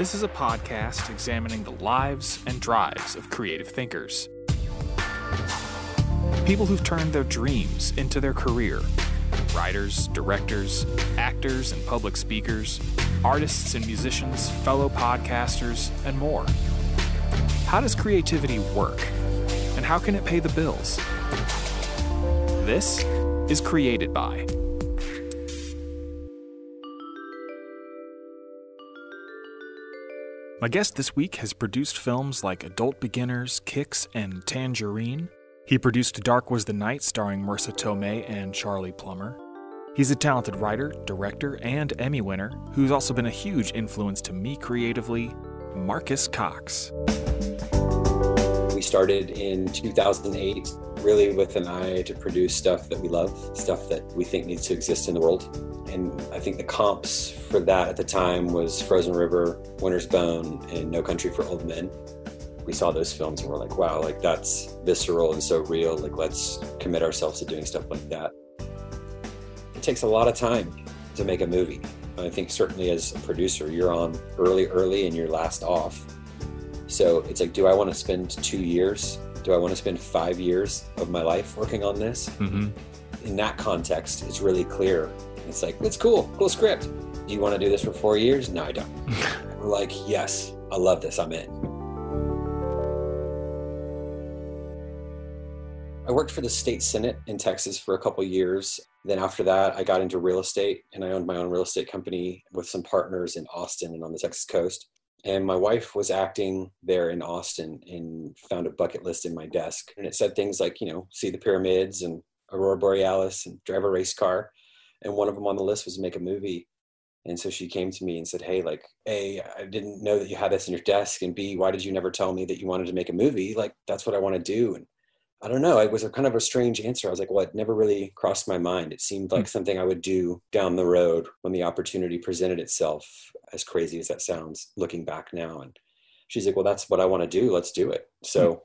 This is a podcast examining the lives and drives of creative thinkers. People who've turned their dreams into their career writers, directors, actors, and public speakers, artists and musicians, fellow podcasters, and more. How does creativity work? And how can it pay the bills? This is Created By. My guest this week has produced films like Adult Beginners, Kicks, and Tangerine. He produced Dark Was the Night, starring Marisa Tomei and Charlie Plummer. He's a talented writer, director, and Emmy winner who's also been a huge influence to me creatively, Marcus Cox. We started in 2008, really with an eye to produce stuff that we love, stuff that we think needs to exist in the world. And I think the comps for that at the time was Frozen River, Winter's Bone, and No Country for Old Men. We saw those films and we're like, wow, like that's visceral and so real. Like, let's commit ourselves to doing stuff like that it takes a lot of time to make a movie. I think certainly as a producer, you're on early, early, and you're last off. So it's like, do I want to spend two years? Do I want to spend five years of my life working on this? Mm-hmm. In that context, it's really clear. It's like, it's cool, cool script. Do you want to do this for four years? No, I don't. We're like, yes, I love this. I'm in. I worked for the state senate in Texas for a couple years. Then after that, I got into real estate and I owned my own real estate company with some partners in Austin and on the Texas coast. And my wife was acting there in Austin and found a bucket list in my desk. And it said things like, you know, see the pyramids and Aurora Borealis and drive a race car. And one of them on the list was make a movie. And so she came to me and said, Hey, like, A, I didn't know that you had this in your desk. And B, why did you never tell me that you wanted to make a movie? Like, that's what I want to do. And I don't know. It was a kind of a strange answer. I was like, well, it never really crossed my mind. It seemed like mm. something I would do down the road when the opportunity presented itself, as crazy as that sounds, looking back now. And she's like, well, that's what I want to do. Let's do it. So mm.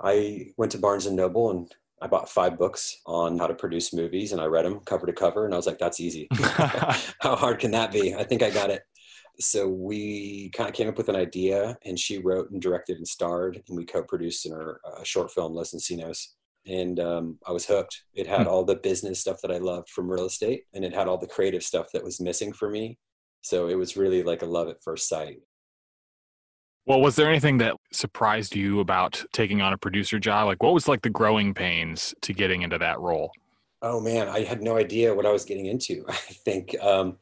I went to Barnes and Noble and I bought five books on how to produce movies and I read them cover to cover. And I was like, that's easy. how hard can that be? I think I got it so we kind of came up with an idea and she wrote and directed and starred and we co-produced in her uh, short film los encinos. And um, i was hooked. It had hmm. all the business stuff that i loved from real estate and it had all the creative stuff that was missing for me. So it was really like a love at first sight. Well was there anything that surprised you about taking on a producer job? Like what was like the growing pains to getting into that role? Oh man i had no idea what i was getting into i think. Um,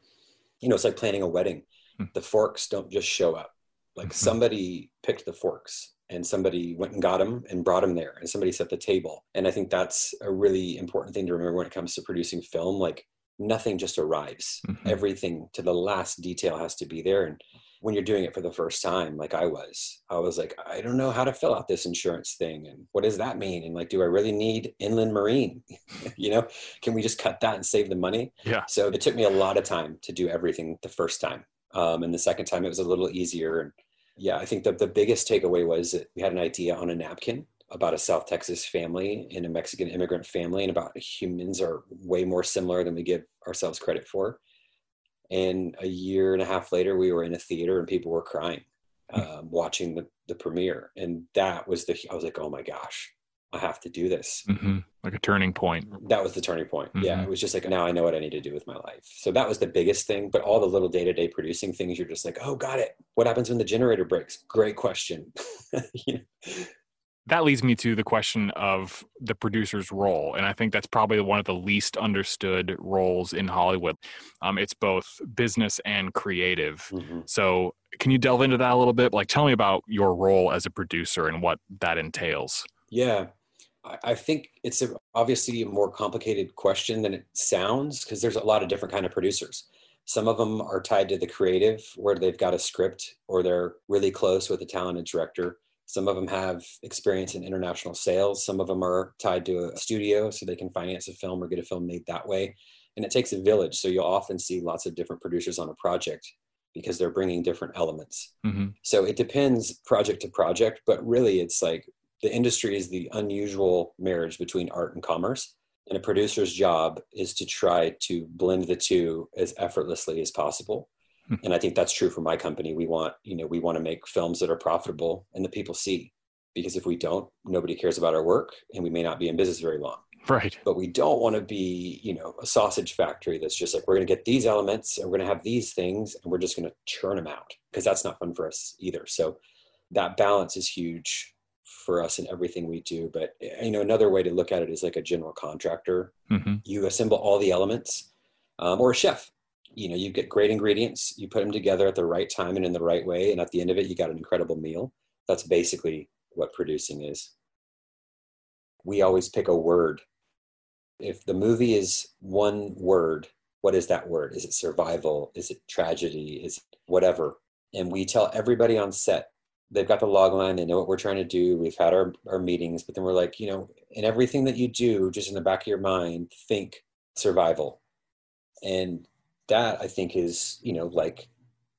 you know it's like planning a wedding Hmm. the forks don't just show up. Like mm-hmm. somebody picked the forks and somebody went and got them and brought them there and somebody set the table. And I think that's a really important thing to remember when it comes to producing film. Like nothing just arrives. Mm-hmm. Everything to the last detail has to be there. And when you're doing it for the first time, like I was, I was like, I don't know how to fill out this insurance thing. And what does that mean? And like, do I really need inland marine? you know, can we just cut that and save the money? Yeah. So it took me a lot of time to do everything the first time. Um, and the second time it was a little easier. And yeah, I think that the biggest takeaway was that we had an idea on a napkin about a South Texas family and a Mexican immigrant family, and about humans are way more similar than we give ourselves credit for. And a year and a half later, we were in a theater and people were crying, hmm. um, watching the, the premiere. And that was the, I was like, oh my gosh, I have to do this. Mm-hmm. Like a turning point. That was the turning point. Mm-hmm. Yeah. It was just like, now I know what I need to do with my life. So that was the biggest thing. But all the little day to day producing things, you're just like, oh, got it. What happens when the generator breaks? Great question. That leads me to the question of the producer's role. And I think that's probably one of the least understood roles in Hollywood. Um, it's both business and creative. Mm-hmm. So, can you delve into that a little bit? Like, tell me about your role as a producer and what that entails. Yeah. I think it's a, obviously a more complicated question than it sounds because there's a lot of different kind of producers. Some of them are tied to the creative, where they've got a script or they're really close with a talented director. Some of them have experience in international sales. Some of them are tied to a studio, so they can finance a film or get a film made that way. And it takes a village, so you'll often see lots of different producers on a project because they're bringing different elements. Mm-hmm. So it depends project to project, but really it's like the industry is the unusual marriage between art and commerce. And a producer's job is to try to blend the two as effortlessly as possible. Hmm. And I think that's true for my company. We want, you know, we want to make films that are profitable and that people see. Because if we don't, nobody cares about our work and we may not be in business very long. Right. But we don't want to be, you know, a sausage factory that's just like, we're going to get these elements and we're going to have these things and we're just going to churn them out because that's not fun for us either. So that balance is huge for us in everything we do. But, you know, another way to look at it is like a general contractor. Mm-hmm. You assemble all the elements um, or a chef. You know, you get great ingredients, you put them together at the right time and in the right way. And at the end of it, you got an incredible meal. That's basically what producing is. We always pick a word if the movie is one word, what is that word? Is it survival? Is it tragedy? Is it whatever? And we tell everybody on set, they've got the log line, they know what we're trying to do. We've had our, our meetings, but then we're like, you know, in everything that you do, just in the back of your mind, think survival. And that I think is, you know, like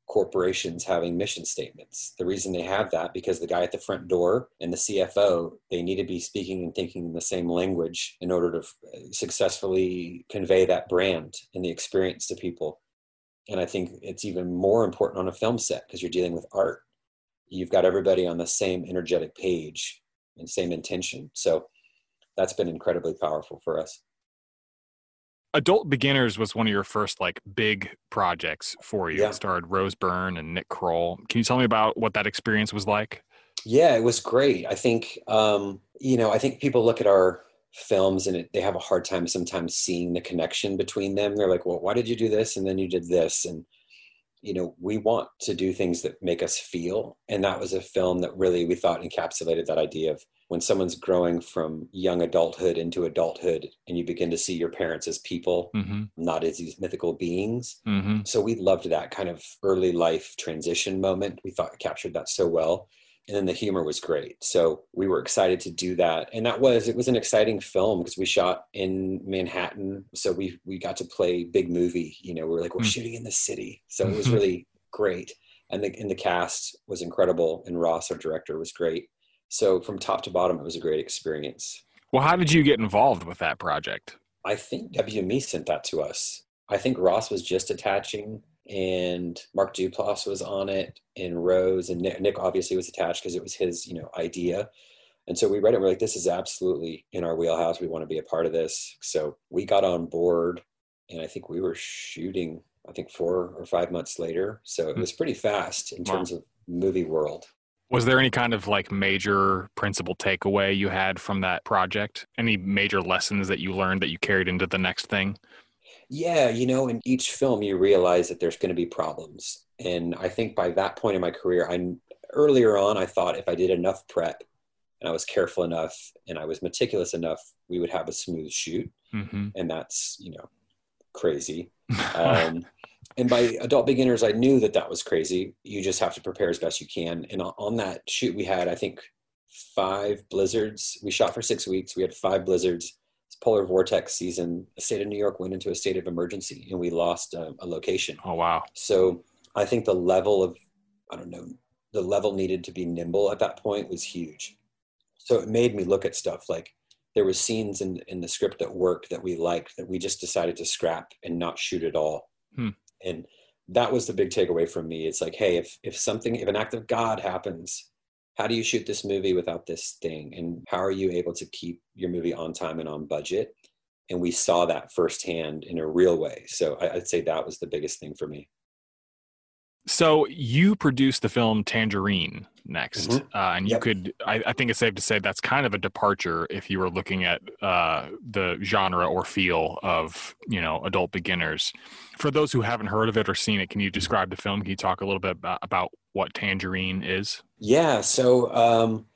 corporations having mission statements. The reason they have that because the guy at the front door and the CFO, they need to be speaking and thinking in the same language in order to successfully convey that brand and the experience to people. And I think it's even more important on a film set because you're dealing with art. You've got everybody on the same energetic page and same intention. So that's been incredibly powerful for us. Adult Beginners was one of your first like big projects for you. Yeah. It starred Rose Byrne and Nick Kroll. Can you tell me about what that experience was like? Yeah, it was great. I think um, you know, I think people look at our films and it, they have a hard time sometimes seeing the connection between them. They're like, "Well, why did you do this and then you did this?" And you know, we want to do things that make us feel, and that was a film that really we thought encapsulated that idea of when someone's growing from young adulthood into adulthood and you begin to see your parents as people mm-hmm. not as these mythical beings mm-hmm. so we loved that kind of early life transition moment we thought captured that so well and then the humor was great so we were excited to do that and that was it was an exciting film because we shot in manhattan so we we got to play big movie you know we are like we're mm-hmm. shooting in the city so it was really great and the and the cast was incredible and ross our director was great so from top to bottom, it was a great experience. Well, how did you get involved with that project? I think WME sent that to us. I think Ross was just attaching, and Mark Duplass was on it, and Rose and Nick, Nick obviously was attached because it was his, you know, idea. And so we read it. And we're like, this is absolutely in our wheelhouse. We want to be a part of this. So we got on board, and I think we were shooting. I think four or five months later. So it hmm. was pretty fast in terms of movie world. Was there any kind of like major principal takeaway you had from that project? Any major lessons that you learned that you carried into the next thing? Yeah, you know, in each film you realize that there's going to be problems. And I think by that point in my career, I earlier on I thought if I did enough prep and I was careful enough and I was meticulous enough, we would have a smooth shoot. Mm-hmm. And that's, you know, crazy. Um, and by adult beginners, I knew that that was crazy. You just have to prepare as best you can. And on that shoot, we had, I think, five blizzards. We shot for six weeks. We had five blizzards. Polar vortex season. The state of New York went into a state of emergency, and we lost a, a location. Oh wow! So I think the level of, I don't know, the level needed to be nimble at that point was huge. So it made me look at stuff like there was scenes in in the script that worked that we liked that we just decided to scrap and not shoot at all. Hmm and that was the big takeaway from me it's like hey if if something if an act of god happens how do you shoot this movie without this thing and how are you able to keep your movie on time and on budget? And we saw that firsthand in a real way. So i'd say that was the biggest thing for me so you produced the film Tangerine next, mm-hmm. uh, and you yep. could. I, I, think it's safe to say that's kind of a departure if you were looking at uh, the genre or feel of you know adult beginners. For those who haven't heard of it or seen it, can you describe the film? Can you talk a little bit about, about what Tangerine is? Yeah. So. Um,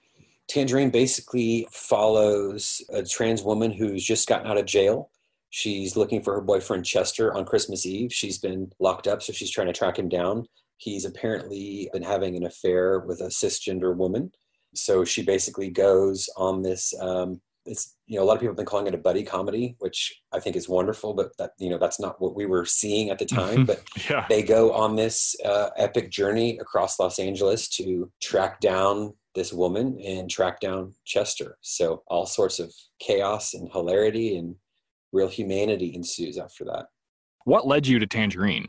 Tangerine basically follows a trans woman who's just gotten out of jail She's looking for her boyfriend Chester on Christmas Eve. She's been locked up, so she's trying to track him down. He's apparently been having an affair with a cisgender woman. So she basically goes on this. Um, it's you know a lot of people have been calling it a buddy comedy, which I think is wonderful, but that you know that's not what we were seeing at the time. But yeah. they go on this uh, epic journey across Los Angeles to track down this woman and track down Chester. So all sorts of chaos and hilarity and real humanity ensues after that. What led you to Tangerine?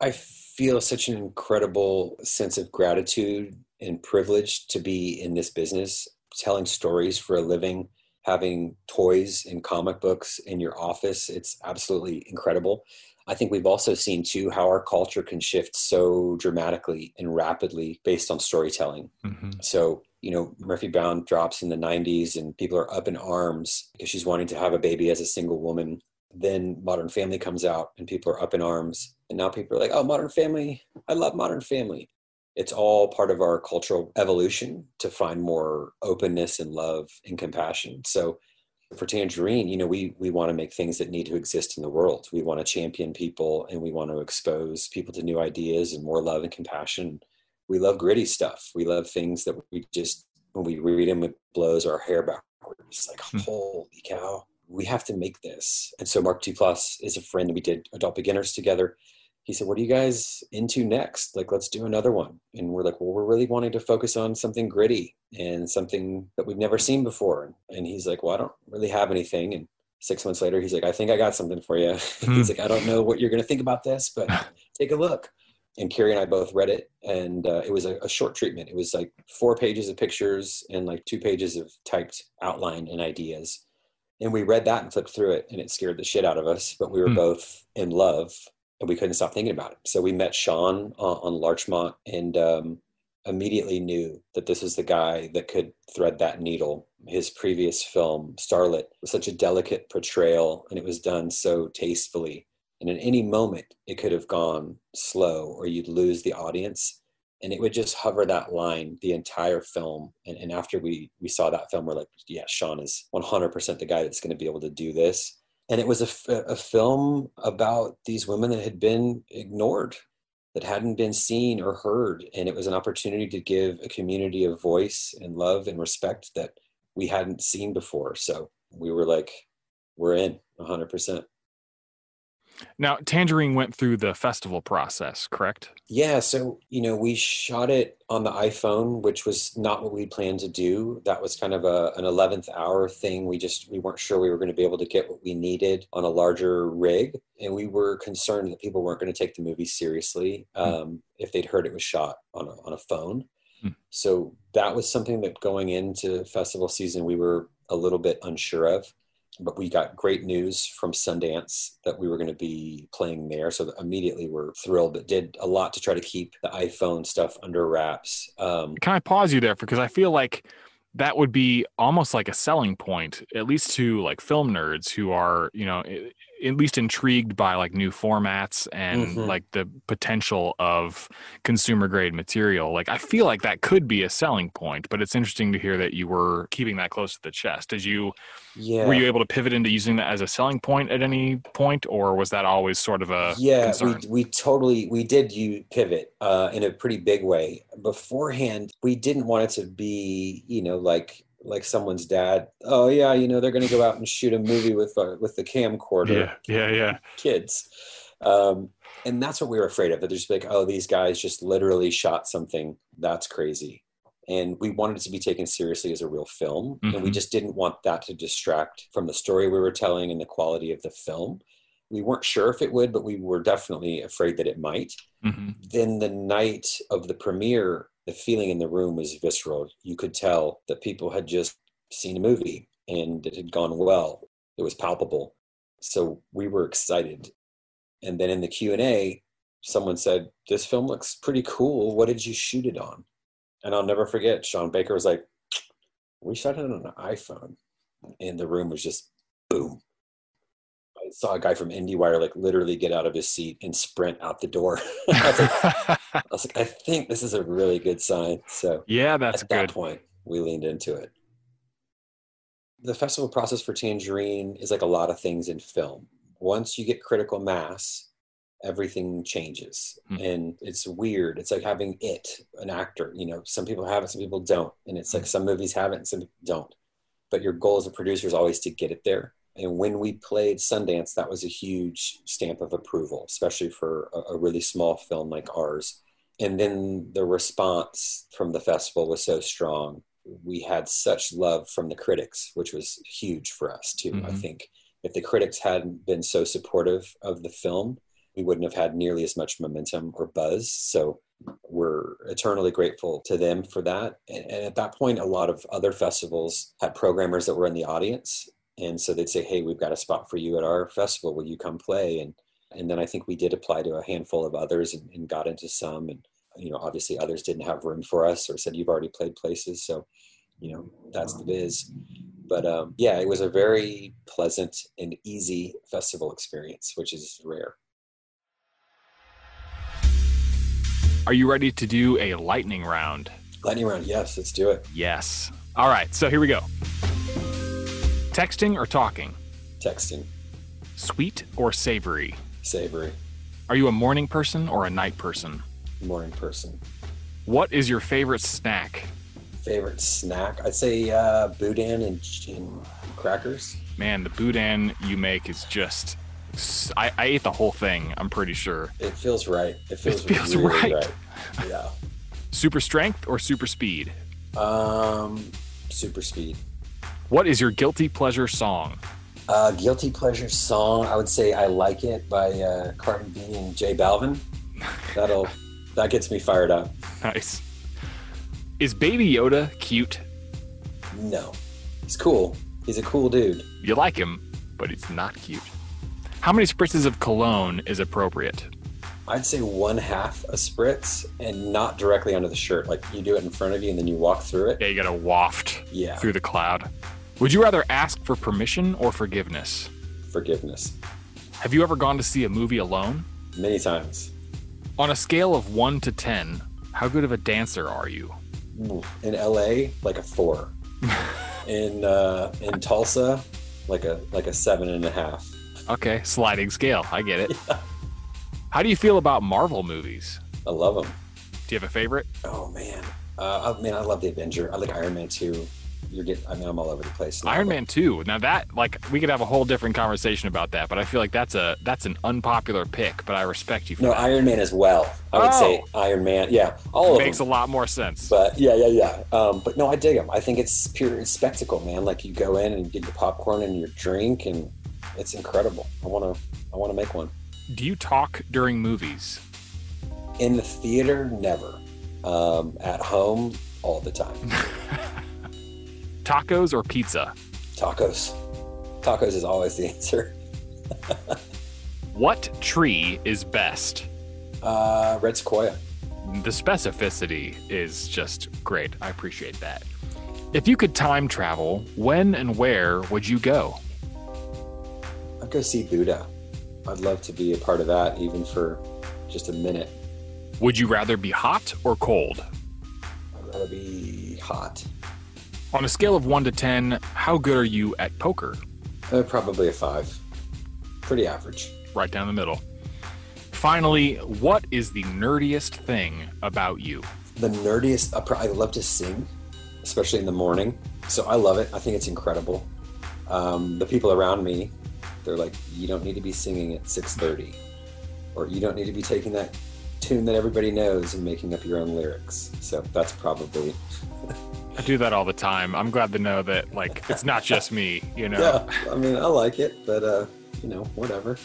I feel such an incredible sense of gratitude and privilege to be in this business, telling stories for a living, having toys and comic books in your office. It's absolutely incredible. I think we've also seen too how our culture can shift so dramatically and rapidly based on storytelling. Mm-hmm. So, you know, Murphy Brown drops in the 90s and people are up in arms because she's wanting to have a baby as a single woman. Then Modern Family comes out and people are up in arms. And now people are like, oh, Modern Family, I love Modern Family. It's all part of our cultural evolution to find more openness and love and compassion. So, for Tangerine, you know, we we want to make things that need to exist in the world. We want to champion people and we want to expose people to new ideas and more love and compassion. We love gritty stuff. We love things that we just when we read them it blows our hair backwards. Like, hmm. holy cow, we have to make this. And so Mark Duplass is a friend. We did adult beginners together he said, What are you guys into next? Like, let's do another one. And we're like, Well, we're really wanting to focus on something gritty and something that we've never seen before. And he's like, Well, I don't really have anything. And six months later, he's like, I think I got something for you. Hmm. he's like, I don't know what you're going to think about this, but take a look. And Karrie and I both read it, and uh, it was a, a short treatment. It was like four pages of pictures and like two pages of typed outline and ideas. And we read that and flipped through it, and it scared the shit out of us. But we were mm. both in love and we couldn't stop thinking about it. So we met Sean uh, on Larchmont and um, immediately knew that this was the guy that could thread that needle. His previous film, Starlet, was such a delicate portrayal and it was done so tastefully. And in any moment, it could have gone slow or you'd lose the audience. And it would just hover that line the entire film. And, and after we, we saw that film, we're like, yeah, Sean is 100% the guy that's going to be able to do this and it was a, a film about these women that had been ignored that hadn't been seen or heard and it was an opportunity to give a community a voice and love and respect that we hadn't seen before so we were like we're in 100% now, Tangerine went through the festival process, correct? Yeah. So, you know, we shot it on the iPhone, which was not what we planned to do. That was kind of a, an 11th hour thing. We just, we weren't sure we were going to be able to get what we needed on a larger rig. And we were concerned that people weren't going to take the movie seriously hmm. um, mm. if they'd heard it was shot on a, on a phone. Mm. So that was something that going into festival season, we were a little bit unsure of but we got great news from Sundance that we were going to be playing there. So immediately we're thrilled, but did a lot to try to keep the iPhone stuff under wraps. Um, Can I pause you there? Because I feel like that would be almost like a selling point, at least to like film nerds who are, you know, at least intrigued by like new formats and mm-hmm. like the potential of consumer grade material. Like I feel like that could be a selling point, but it's interesting to hear that you were keeping that close to the chest. Did you yeah. were you able to pivot into using that as a selling point at any point or was that always sort of a Yeah, concern? we we totally we did you pivot uh in a pretty big way. Beforehand, we didn't want it to be, you know, like like someone's dad. Oh yeah, you know they're going to go out and shoot a movie with uh, with the camcorder. Yeah, yeah, yeah. Kids, um, and that's what we were afraid of. That there's like, oh, these guys just literally shot something. That's crazy. And we wanted it to be taken seriously as a real film, mm-hmm. and we mm-hmm. just didn't want that to distract from the story we were telling and the quality of the film. We weren't sure if it would, but we were definitely afraid that it might. Mm-hmm. Then the night of the premiere, the feeling in the room was visceral. You could tell that people had just seen a movie and it had gone well. It was palpable. So we were excited. And then in the Q&A, someone said, "This film looks pretty cool. What did you shoot it on?" And I'll never forget Sean Baker was like, "We shot it on an iPhone." And the room was just boom saw a guy from IndieWire like literally get out of his seat and sprint out the door. I, was like, I, was like, I think this is a really good sign. So yeah, that's at good. that point we leaned into it. The festival process for Tangerine is like a lot of things in film. Once you get critical mass, everything changes hmm. and it's weird it's like having it an actor you know some people have it some people don't and it's like hmm. some movies have it and some don't but your goal as a producer is always to get it there and when we played Sundance, that was a huge stamp of approval, especially for a, a, really small film like ours. And then the response from the festival was so strong. We had such love from the critics, which was huge for us too. Mm-hmm. I think if the critics hadn't been so supportive of the film, we wouldn't have had nearly as much momentum or buzz. So we're eternally grateful to them for that. And, and, at that point, a lot of other festivals had programmers that were in the audience. And so they'd say, Hey, we've got a spot for you at our festival. Will you come play? And, and then I think we did apply to a handful of others and, and got into some. And, you know, obviously others didn't have room for us or said, You've already played places. So, you know, that's the biz. But um, yeah, it was a very pleasant and easy festival experience, which is rare. Are you ready to do a lightning round? Lightning round, yes, let's do it. Yes. All right, so here we go. Texting or talking? Texting. Sweet or savory? Savory. Are you a morning person or a night person? Morning person. What is your favorite snack? Favorite snack? I'd say uh, boudin and, and crackers. Man, the boudin you make is just I, I, ate the whole thing. I'm pretty sure. It feels right. It feels, it feels really right. right. Yeah. super strength or super speed? Um, super speed. What is your guilty pleasure song? Uh, guilty pleasure song. I would say "I Like It" by uh, Cardi B and J Balvin. That'll that gets me fired up. Nice. Is Baby Yoda cute? No, he's cool. He's a cool dude. You like him, but he's not cute. How many spritzes of cologne is appropriate? I'd say one half a spritz and not directly under the shirt. Like you do it in front of you and then you walk through it. Yeah, you got to waft yeah. through the cloud. Would you rather ask for permission or forgiveness? Forgiveness. Have you ever gone to see a movie alone? Many times. On a scale of 1 to 10, how good of a dancer are you? In LA, like a 4. in uh, in Tulsa, like a like a seven and a half. Okay, sliding scale. I get it. Yeah. How do you feel about Marvel movies? I love them. Do you have a favorite? Oh man, uh, I mean, I love the Avenger. I like Iron Man too. You're getting. I mean, I'm all over the place. Now, Iron Man two. Now that, like, we could have a whole different conversation about that, but I feel like that's a that's an unpopular pick. But I respect you for no that. Iron Man as well. I would oh. say Iron Man. Yeah, all makes a lot more sense. But yeah, yeah, yeah. Um, but no, I dig them. I think it's pure spectacle, man. Like you go in and you get your popcorn and your drink and it's incredible. I want to I want to make one. Do you talk during movies? In the theater, never. Um, at home, all the time. Tacos or pizza? Tacos. Tacos is always the answer. what tree is best? Uh, red sequoia. The specificity is just great. I appreciate that. If you could time travel, when and where would you go? I'd go see Buddha. I'd love to be a part of that, even for just a minute. Would you rather be hot or cold? I'd rather be hot. On a scale of 1 to 10, how good are you at poker? Uh, probably a 5. Pretty average. Right down the middle. Finally, what is the nerdiest thing about you? The nerdiest, I love to sing, especially in the morning. So I love it. I think it's incredible. Um, the people around me they're like, you don't need to be singing at 6:30, or you don't need to be taking that tune that everybody knows and making up your own lyrics. So that's probably. I do that all the time. I'm glad to know that like it's not just me. You know. Yeah, I mean, I like it, but uh, you know, whatever.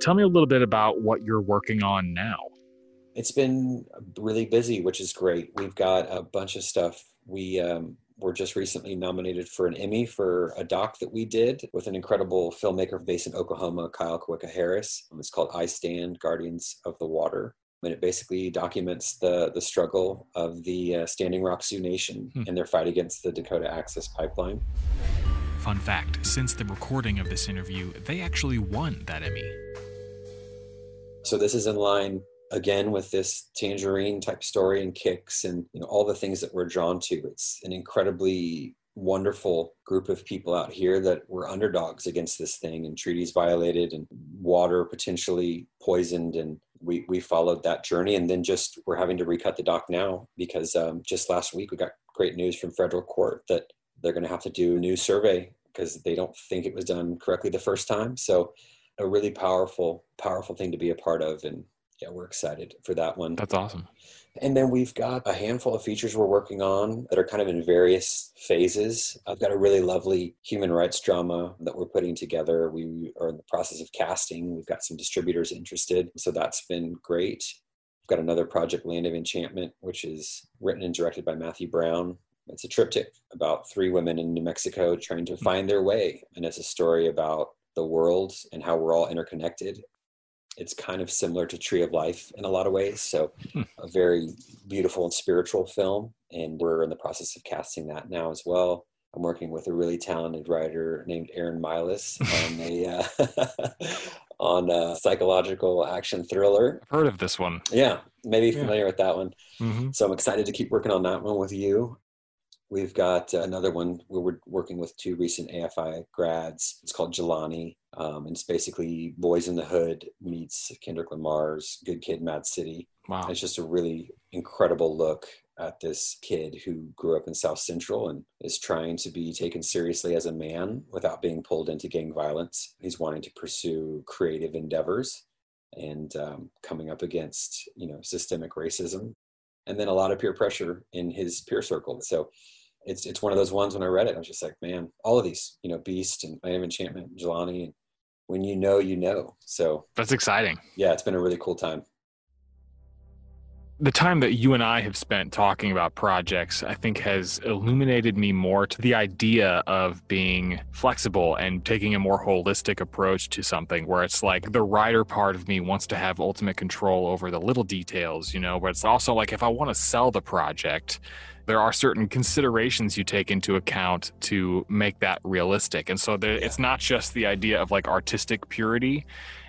Tell me a little bit about what you're working on now. It's been really busy, which is great. We've got a bunch of stuff we um, were just recently nominated for an Emmy for a doc that we did with an incredible filmmaker based in Oklahoma, Kyle Kawika Harris. It's called I Stand Guardians of the Water. And it basically documents the, the struggle of the uh, Standing Rock Sioux Nation hmm. and their fight against the Dakota Access Pipeline. Fun fact since the recording of this interview, they actually won that Emmy. So this is in line again with this tangerine type story and kicks and you know all the things that we're drawn to it's an incredibly wonderful group of people out here that were underdogs against this thing and treaties violated and water potentially poisoned. And we, we followed that journey. And then just we're having to recut the doc now because um, just last week we got great news from federal court that they're going to have to do a new survey because they don't think it was done correctly the first time. So a really powerful powerful thing to be a part of. And yeah, we're excited for that one. That's awesome. And then we've got a handful of features we're working on that are kind of in various phases. I've got a really lovely human rights drama that we're putting together. We are in the process of casting. We've got some distributors interested. So that's been great. We've got another project, Land of Enchantment, which is written and directed by Matthew Brown. It's a triptych about three women in New Mexico trying to find their way. And it's a story about the world and how we're all interconnected it's kind of similar to Tree of Life in a lot of ways. So, hmm. a very beautiful and spiritual film. And we're in the process of casting that now as well. I'm working with a really talented writer named Aaron Milas on a uh, on a psychological action thriller. I've heard of this one. Yeah, maybe familiar yeah. with that one. Mm-hmm. So I'm excited to keep working on that one with you. We've got another one where we're working with two recent AFI grads. It's called Jelani, um, and it's basically Boys in the Hood meets Kendrick Lamar's Good Kid, Mad City. Wow. It's just a really incredible look at this kid who grew up in South Central and is trying to be taken seriously as a man without being pulled into gang violence. He's wanting to pursue creative endeavors and um, coming up against, you know, systemic racism and then a lot of peer pressure in his peer circle. So it's it's one of those ones when I read it, I was just like, man, all of these, you know, Beast and Land of Enchantment, and Jelani, and when you know, you know. So that's exciting. Yeah, it's been a really cool time. The time that you and I have spent talking about projects, I think, has illuminated me more to the idea of being flexible and taking a more holistic approach to something where it's like the writer part of me wants to have ultimate control over the little details, you know, but it's also like if I want to sell the project, there are certain considerations you take into account to make that realistic. And so there, yeah. it's not just the idea of like artistic purity.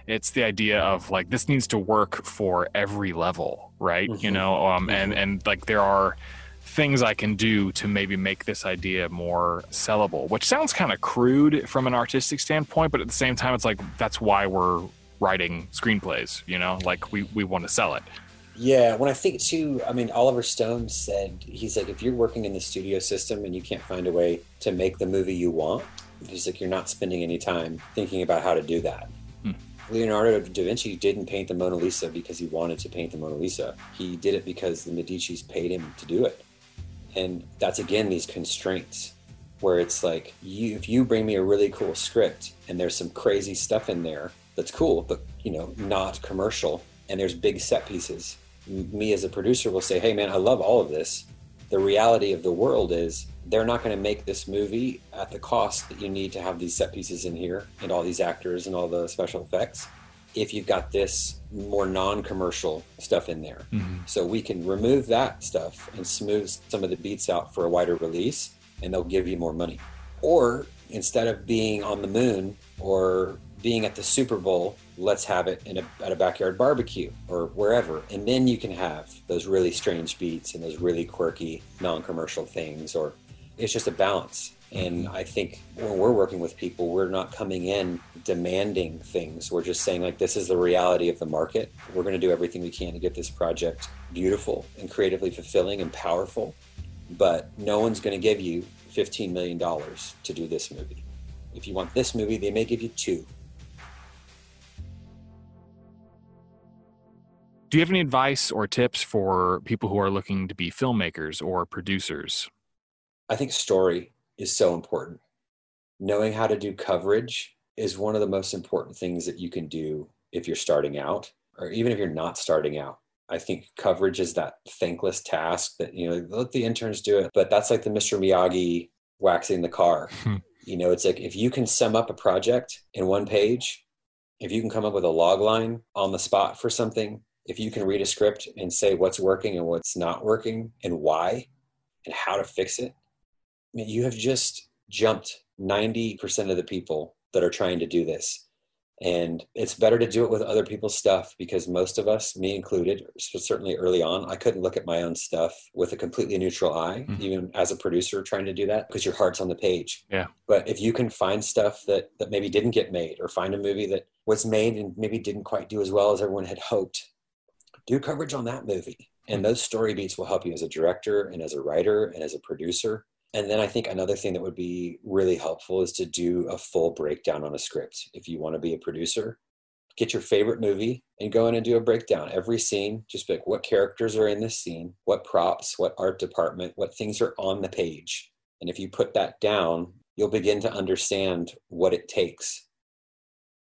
It's the idea of like this needs to work for every level, right? Mm-hmm. You know, um, mm-hmm. and and like there are things I can do to maybe make this idea more sellable, which sounds kind of crude from an artistic standpoint, but at the same time, it's like that's why we're writing screenplays. You know, like we we want to sell it. Yeah, when I think too, I mean, Oliver Stone said he's like, if you're working in the studio system and you can't find a way to make the movie you want, he's like, you're not spending any time thinking about how to do that. Leonardo da Vinci didn't paint the Mona Lisa because he wanted to paint the Mona Lisa. He did it because the Medici's paid him to do it. And that's again these constraints where it's like, you, if you bring me a really cool script and there's some crazy stuff in there that's cool, but you know, not commercial, and there's big set pieces me as a producer will say, hey, man, I love all of this. The reality of the world is they're not going to make this movie at the cost that you need to have these set pieces in here and all these actors and all the special effects if you've got this more non-commercial stuff in there mm-hmm. so we can remove that stuff and smooth some of the beats out for a wider release and they'll give you more money or instead of being on the moon or being at the super bowl let's have it in a, at a backyard barbecue or wherever. And then you can have those really strange beats and those really quirky, non commercial things, or it's just a balance. And. I think when we're working with people, we're not coming in demanding things. We're just saying, like, this is the reality of the market. We're going to do everything we can to get this project beautiful and creatively fulfilling and powerful. But no one's going to give you $15 million to do this movie. If you want this movie, they may give you two Do you have any advice or tips for people who are looking to be filmmakers or producers? I think story is so important. Knowing how to do coverage is one of the most important things that you can do if you're starting out or even if you're not starting out. I think coverage is that thankless task that, you know, let the interns do it, but that's like the Mr. Miyagi waxing the car. Hmm. you know, it's like if you can sum up a project in one page, if you can come up with a log line on the spot for something, if you can read a script and say what's working and what's not working and why and how to fix it, you have just jumped 90% of the people that are trying to do this. And it's better to do it with other people's stuff because most of us, me included, certainly early on, I couldn't look at my own stuff with a completely neutral eye, mm-hmm. even as a producer trying to do that because your heart's on the page. Yeah. But if you can find stuff that, that maybe didn't get made or find a movie that was made and maybe didn't quite do as well as everyone had hoped, do coverage on that movie. And those story beats will help you as a director and as a writer and as a producer. And then I think another thing that would be really helpful is to do a full breakdown on a script. If you want to be a producer, get your favorite movie and go in and do a breakdown. Every scene, just like what characters are in this scene, what props, what art department, what things are on the page. And if you put that down, you'll begin to understand what it takes.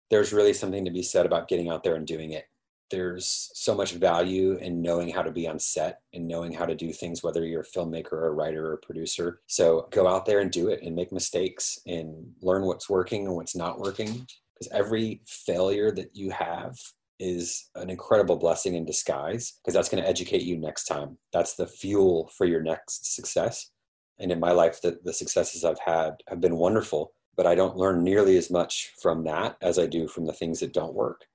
There's really something to be said about getting out there and doing it. There's so much value in knowing how to be on set and knowing how to do things, whether you're a filmmaker or a writer or a producer. So go out there and do it and make mistakes and learn what's working and what's not working because every failure that you have is an incredible blessing in disguise because that's going to educate you next time. That's the fuel for your next success. And in my life, the, the successes I've had have been wonderful, but I don't learn nearly as much from that as I do from the things that don't work.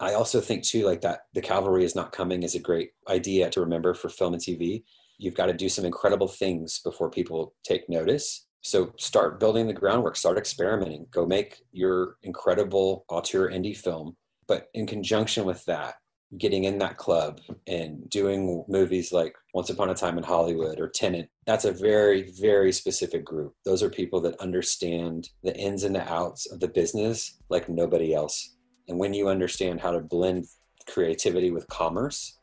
I also think, too, like that the cavalry is not coming is a great idea to remember for film and TV. You've got to do some incredible things before people take notice. So start building the groundwork, start experimenting, go make your incredible auteur indie film. But in conjunction with that, getting in that club and doing movies like Once Upon a Time in Hollywood or Tenet, that's a very, very specific group. Those are people that understand the ins and the outs of the business like nobody else. And when you understand how to blend creativity with commerce,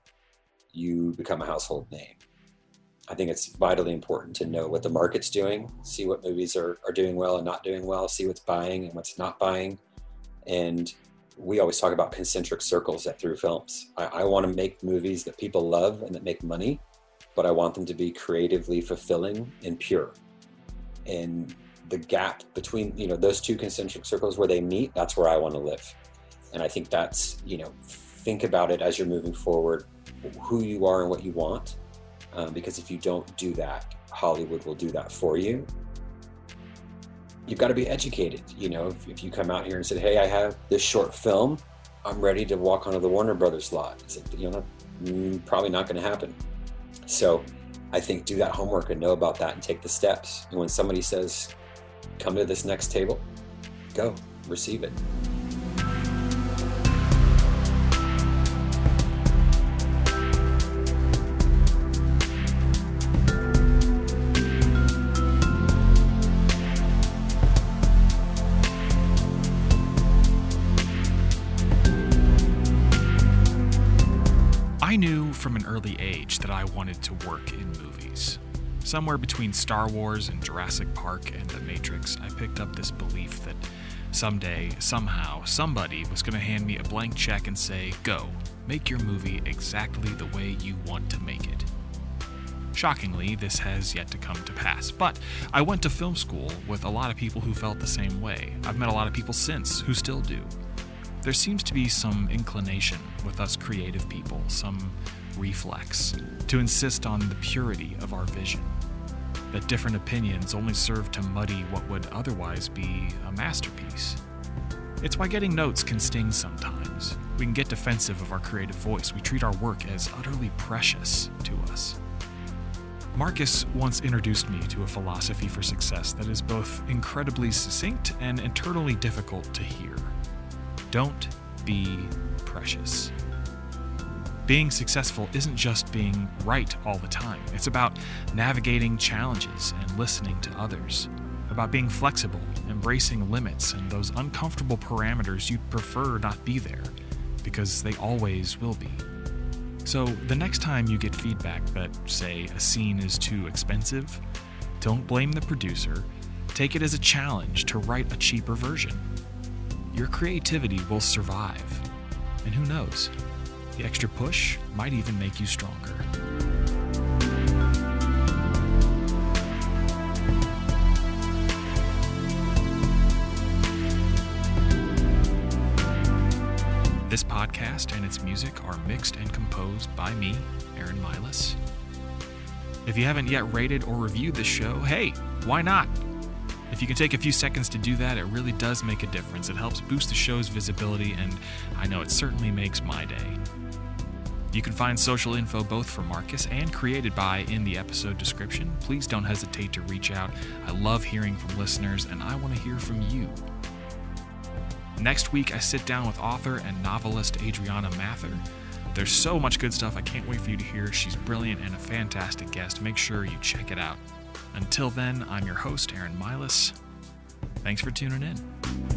you become a household name. I think it's vitally important to know what the market's doing, see what movies are, are doing well and not doing well, see what's buying and what's not buying. And we always talk about concentric circles at Through Films. I, I want to make movies that people love and that make money, but I want them to be creatively fulfilling and pure. And the gap between you know those two concentric circles where they meet, that's where I want to live. And I think that's you know think about it as you're moving forward, who you are and what you want um, because if you don't do that, Hollywood will do that for you. You've got to be educated. You know, if, if you come out here and said, "Hey, I have this short film. I'm ready to walk onto the Warner Brothers lot," it's like, you know, mm, probably not going to happen. So, I think do that homework and know about that and take the steps. And when somebody says, "Come to this next table," go receive it. From an early age that I wanted to work in movies. Somewhere between Star Wars and Jurassic Park and The Matrix, I picked up this belief that someday, somehow, somebody was going to hand me a blank check and say, Go, make your movie exactly the way you want to make it. Shockingly, this has yet to come to pass, but I went to film school with a lot of people who felt the same way. I've met a lot of people since who still do. There seems to be some inclination with us creative people, some reflex, to insist on the purity of our vision. That different opinions only serve to muddy what would otherwise be a masterpiece. It's why getting notes can sting sometimes. We can get defensive of our creative voice. We treat our work as utterly precious to us. Marcus once introduced me to a philosophy for success that is both incredibly succinct and internally difficult to hear. Don't be precious. Being successful isn't just being right all the time, it's about navigating challenges and listening to others, about being flexible, embracing limits and those uncomfortable parameters you'd prefer not be there, because they always will be. So, the next time you get feedback that, say, a scene is too expensive, don't blame the producer. Take it as a challenge to write a cheaper version. Your creativity will survive. And who knows? The extra push might even make you stronger. This podcast and its music are mixed and composed by me, Aaron Milas. If you haven't yet rated or reviewed this show, hey, why not? If you can take a few seconds to do that, it really does make a difference. It helps boost the show's visibility, and I know it certainly makes my day. You can find social info both for Marcus and created by in the episode description. Please don't hesitate to reach out. I love hearing from listeners, and I want to hear from you. Next week, I sit down with author and novelist Adriana Mather. There's so much good stuff I can't wait for you to hear. She's brilliant and a fantastic guest. Make sure you check it out. Until then, I'm your host, Aaron Milas. Thanks for tuning in.